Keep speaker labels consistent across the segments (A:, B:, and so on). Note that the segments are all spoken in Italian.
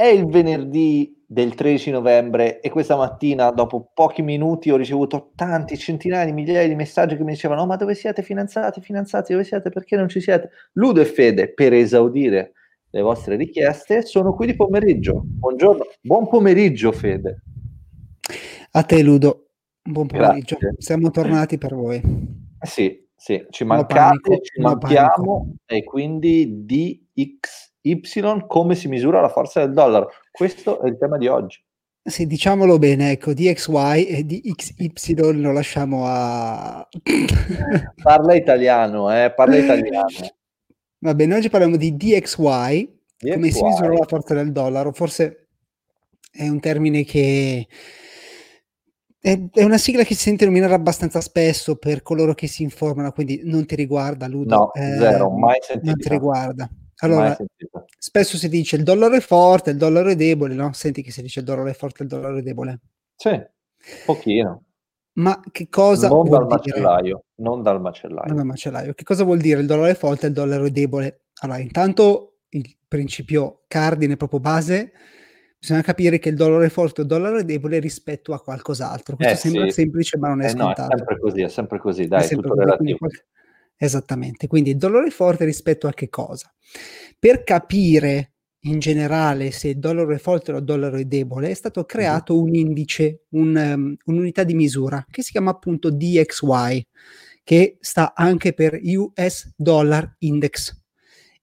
A: è il venerdì del 13 novembre e questa mattina, dopo pochi minuti, ho ricevuto tanti, centinaia di migliaia di messaggi che mi dicevano: oh, Ma dove siete finanziati? Finanziati, dove siete? Perché non ci siete? Ludo e Fede, per esaudire le vostre richieste, sono qui di pomeriggio. Buongiorno, buon pomeriggio, Fede.
B: A te, Ludo. Buon pomeriggio. Grazie. Siamo tornati per voi.
A: Sì, sì, ci mancate, panico, ci manchiamo e quindi DX Y come si misura la forza del dollaro. Questo è il tema di oggi.
B: Sì, diciamolo bene, ecco, DXY e DXY lo lasciamo a...
A: parla italiano, eh, parla italiano.
B: Va bene, oggi parliamo di DXY, DXY, come si misura la forza del dollaro. Forse è un termine che... È, una sigla che si sente nominare abbastanza spesso per coloro che si informano, quindi non ti riguarda, Ludo.
A: No, eh, zero, mai sentito.
B: Non ti riguarda. Allora, spesso si dice il dollaro è forte, il dollaro è debole, no? Senti che si dice il dollaro è forte, il dollaro è debole.
A: Sì, pochino.
B: Ma che cosa
A: non vuol dal dire? macellaio, non dal macellaio.
B: Non dal macellaio. Che cosa vuol dire il dollaro è forte e il dollaro è debole? Allora, intanto il principio cardine proprio base bisogna capire che il dollaro è forte e il dollaro è debole rispetto a qualcos'altro. Questo
A: eh,
B: sembra
A: sì.
B: semplice, ma non è
A: eh
B: scontato.
A: No, è sempre così, è sempre così, dai, è, sempre tutto così, relativo. Quindi,
B: Esattamente, quindi il dollaro è forte rispetto a che cosa? Per capire in generale se il dollaro è forte o il dollaro è debole, è stato creato un indice, un, um, un'unità di misura che si chiama appunto DXY, che sta anche per US Dollar Index.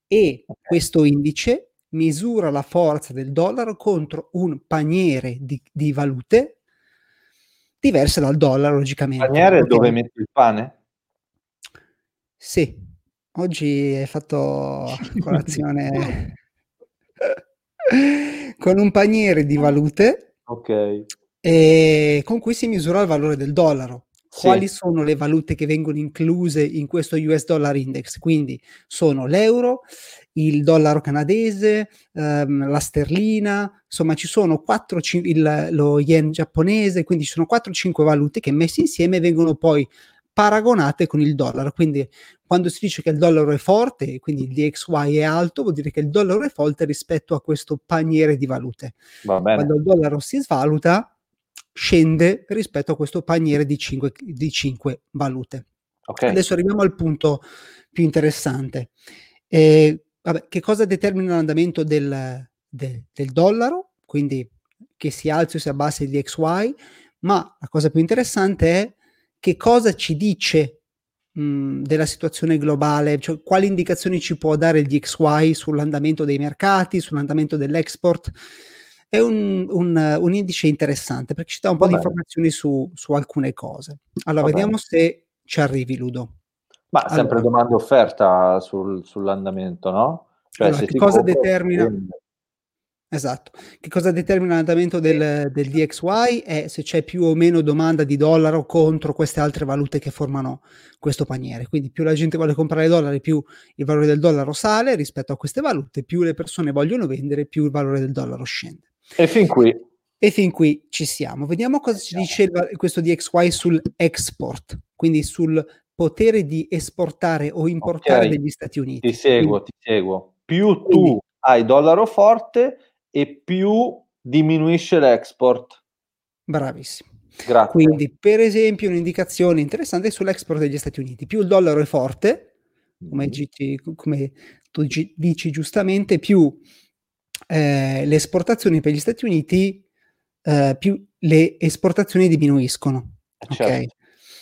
B: E questo indice misura la forza del dollaro contro un paniere di, di valute diverse dal dollaro, logicamente.
A: Paniere dove metti il pane?
B: Sì, oggi hai fatto colazione con un paniere di valute
A: Ok.
B: e con cui si misura il valore del dollaro. Quali sono le valute che vengono incluse in questo US Dollar Index? Quindi sono l'euro, il dollaro canadese, ehm, la sterlina, insomma ci sono 4, il, lo yen giapponese, quindi ci sono 4-5 valute che messe insieme vengono poi paragonate con il dollaro. Quindi quando si dice che il dollaro è forte, quindi il DXY è alto, vuol dire che il dollaro è forte rispetto a questo paniere di valute. Quando il dollaro si svaluta, scende rispetto a questo paniere di 5, di 5 valute.
A: Okay.
B: Adesso arriviamo al punto più interessante. Eh, vabbè, che cosa determina l'andamento del, de, del dollaro? Quindi che si alzi o si abbassi il DXY, ma la cosa più interessante è che cosa ci dice mh, della situazione globale, cioè quali indicazioni ci può dare il DXY sull'andamento dei mercati, sull'andamento dell'export. È un, un, un indice interessante perché ci dà un po' di informazioni su, su, alcune cose. Allora, Va vediamo bene. se ci arrivi, Ludo.
A: Ma sempre allora. domanda offerta sul, sull'andamento, no?
B: Cioè, allora, che cosa determina... Esatto. Che cosa determina l'andamento del, del, DXY è se c'è più o meno domanda di dollaro contro queste altre valute che formano questo paniere. Quindi più la gente vuole comprare dollari, più il valore del dollaro sale rispetto a queste valute, più le persone vogliono vendere, più il valore del dollaro scende.
A: E fin qui.
B: E fin qui ci siamo. Vediamo cosa ci dice il, questo DXY sull'export, quindi sul potere di esportare o importare okay. degli Stati Uniti.
A: Ti seguo, quindi, ti seguo. Più tu quindi, hai dollaro forte, e più diminuisce l'export.
B: Bravissimo.
A: Grazie.
B: Quindi, per esempio, un'indicazione interessante sull'export degli Stati Uniti. Più il dollaro è forte, come, mm. dici, come tu dici giustamente, più eh, le esportazioni per gli Stati Uniti, eh, più le esportazioni diminuiscono.
A: Eh certo, okay?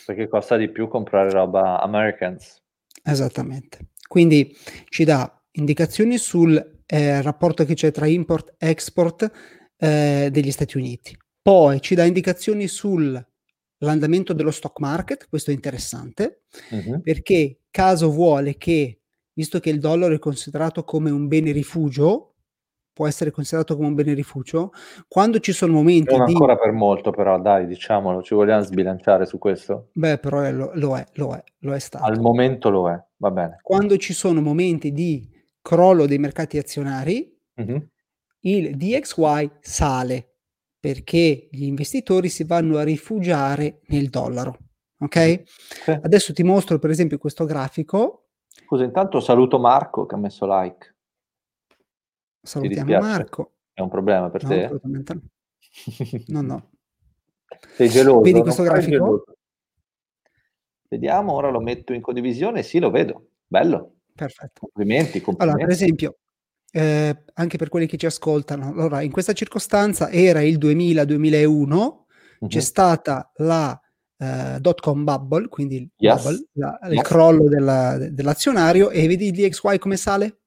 A: Perché costa di più comprare roba Americans.
B: Esattamente. Quindi ci dà indicazioni sul eh, rapporto che c'è tra import-export eh, degli Stati Uniti. Poi ci dà indicazioni sull'andamento dello stock market, questo è interessante, uh-huh. perché caso vuole che, visto che il dollaro è considerato come un bene rifugio, può essere considerato come un bene rifugio, quando ci sono momenti
A: non
B: di...
A: ancora per molto però, dai, diciamolo, ci vogliamo sbilanciare su questo?
B: Beh, però è, lo, lo, è, lo è, lo è stato.
A: Al momento lo è, va bene.
B: Quando ci sono momenti di crollo dei mercati azionari, uh-huh. il DXY sale perché gli investitori si vanno a rifugiare nel dollaro. Ok? Sì. Adesso ti mostro per esempio questo grafico.
A: Scusa, intanto saluto Marco che ha messo like.
B: Salutiamo Marco.
A: È un problema per
B: no,
A: te?
B: Assolutamente no. no, no.
A: Sei geloso?
B: Vedi questo grafico?
A: Vediamo, ora lo metto in condivisione. Sì, lo vedo. Bello.
B: Perfetto.
A: Complimenti, complimenti.
B: Allora, per esempio, eh, anche per quelli che ci ascoltano, allora, in questa circostanza era il 2000-2001, uh-huh. c'è stata la uh, dot com bubble, quindi yes. bubble, la, yes. il crollo della, dell'azionario, e vedi il DXY come sale?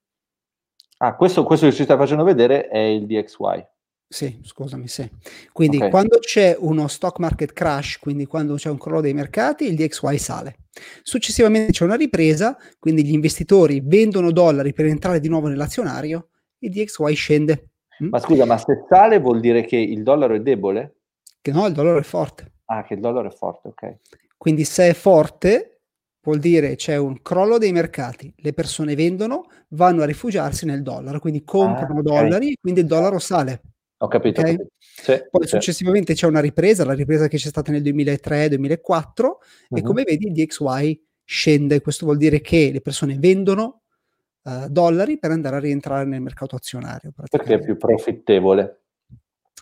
A: Ah, questo, questo che ci stai facendo vedere è il DXY.
B: Sì, scusami, sì. Quindi okay. quando c'è uno stock market crash, quindi quando c'è un crollo dei mercati, il DXY sale. Successivamente c'è una ripresa, quindi gli investitori vendono dollari per entrare di nuovo nell'azionario, il DXY scende.
A: Mm? Ma scusa, ma se sale vuol dire che il dollaro è debole?
B: Che no, il dollaro è forte.
A: Ah, che il dollaro è forte, ok.
B: Quindi se è forte, vuol dire c'è un crollo dei mercati, le persone vendono, vanno a rifugiarsi nel dollaro, quindi comprano ah, okay. dollari, quindi il dollaro sale.
A: Ho capito. Okay? Sì,
B: Poi sì. successivamente c'è una ripresa, la ripresa che c'è stata nel 2003-2004 uh-huh. e come vedi il DXY scende, questo vuol dire che le persone vendono uh, dollari per andare a rientrare nel mercato azionario.
A: Perché è più profittevole.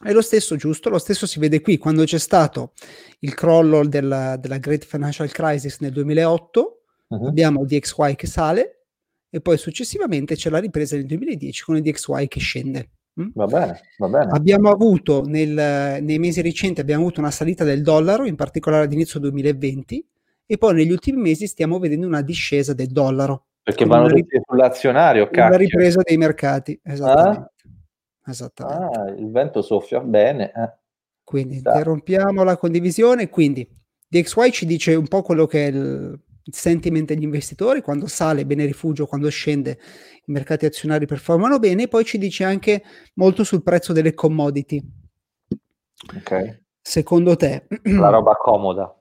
B: È lo stesso, giusto? Lo stesso si vede qui quando c'è stato il crollo della, della Great Financial Crisis nel 2008, uh-huh. abbiamo il DXY che sale e poi successivamente c'è la ripresa nel 2010 con il DXY che scende.
A: Mm? Va bene, va bene.
B: Abbiamo avuto nel, nei mesi recenti abbiamo avuto una salita del dollaro, in particolare ad inizio 2020, e poi negli ultimi mesi stiamo vedendo una discesa del dollaro.
A: Perché vanno tutti rip- sull'azionario, cacchio.
B: Una ripresa dei mercati, esattamente. Ah? esattamente.
A: Ah, il vento soffia bene. Eh.
B: Quindi Sta. interrompiamo la condivisione, quindi DXY ci dice un po' quello che è il sentiment degli investitori, quando sale bene rifugio, quando scende i mercati azionari performano bene, e poi ci dice anche molto sul prezzo delle commodity.
A: Ok.
B: Secondo te...
A: La roba comoda.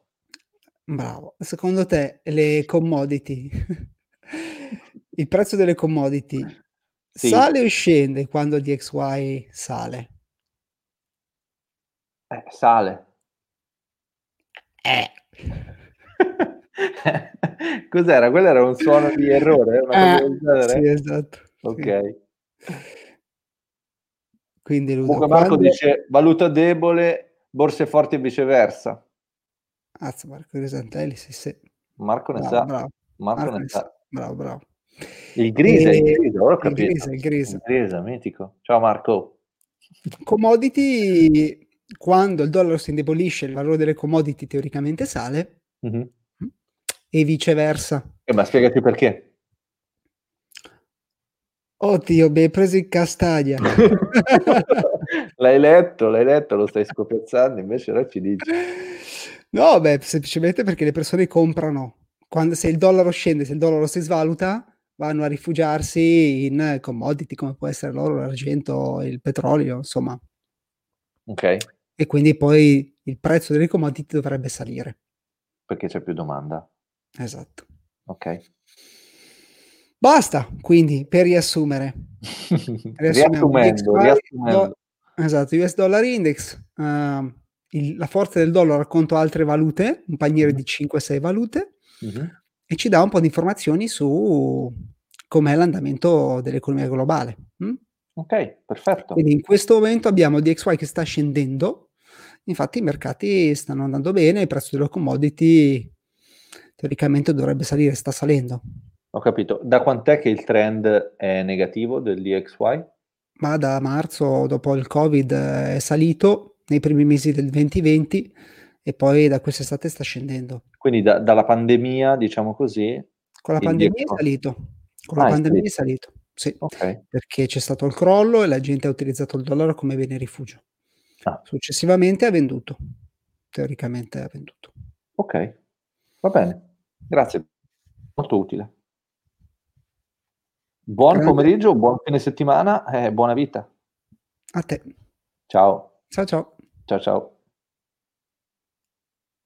B: Bravo. Secondo te le commodity, il prezzo delle commodity sì. sale o scende quando DXY sale?
A: Eh, sale.
B: Eh.
A: Cos'era? Quello era un suono di errore? Una
B: eh, sì, esatto.
A: Ok.
B: Sì. Quindi
A: Luca Marco quando... dice valuta debole, borse forti e viceversa.
B: Azza, Marco Grisantelli, sì, sì.
A: Marco ne
B: bravo,
A: sa.
B: Bravo.
A: Marco, Marco ne sa. sa.
B: Bravo, bravo.
A: Il Grisa, e... il Grisa, ora ho capito.
B: Il Grisa, il Grisa.
A: Il Grisa, mitico. Ciao Marco.
B: Commodity, quando il dollaro si indebolisce, il valore delle commodity teoricamente sale. Mm-hmm e viceversa.
A: Eh, ma spiegati perché.
B: Oddio, mi hai preso in castagna.
A: l'hai letto, l'hai letto, lo stai scopiazzando, invece ora ci dici.
B: No, beh, semplicemente perché le persone comprano. Quando, se il dollaro scende, se il dollaro si svaluta, vanno a rifugiarsi in commodity come può essere l'oro, l'argento, il petrolio, insomma.
A: Ok.
B: E quindi poi il prezzo delle commodity dovrebbe salire.
A: Perché c'è più domanda.
B: Esatto.
A: Ok.
B: Basta, quindi, per riassumere.
A: riassumendo, riassumendo.
B: esatto, US Dollar Index, uh, il, la forza del dollaro racconta altre valute, un paniere mm-hmm. di 5-6 valute, mm-hmm. e ci dà un po' di informazioni su com'è l'andamento dell'economia globale. Mm?
A: Ok, perfetto.
B: Quindi in questo momento abbiamo DXY che sta scendendo, infatti i mercati stanno andando bene, il prezzo delle commodity teoricamente dovrebbe salire, sta salendo.
A: Ho capito. Da quant'è che il trend è negativo del DXY?
B: Ma da marzo, dopo il Covid, è salito nei primi mesi del 2020 e poi da quest'estate sta scendendo.
A: Quindi da, dalla pandemia, diciamo così?
B: Con la pandemia DXY. è salito. Con ah, la pandemia è salito, sì. Okay. Perché c'è stato il crollo e la gente ha utilizzato il dollaro come bene rifugio. Ah. Successivamente ha venduto. Teoricamente ha venduto.
A: Ok, va bene. Grazie, molto utile. Buon Grande. pomeriggio, buon fine settimana e buona vita.
B: A te.
A: Ciao.
B: Ciao ciao.
A: Ciao ciao.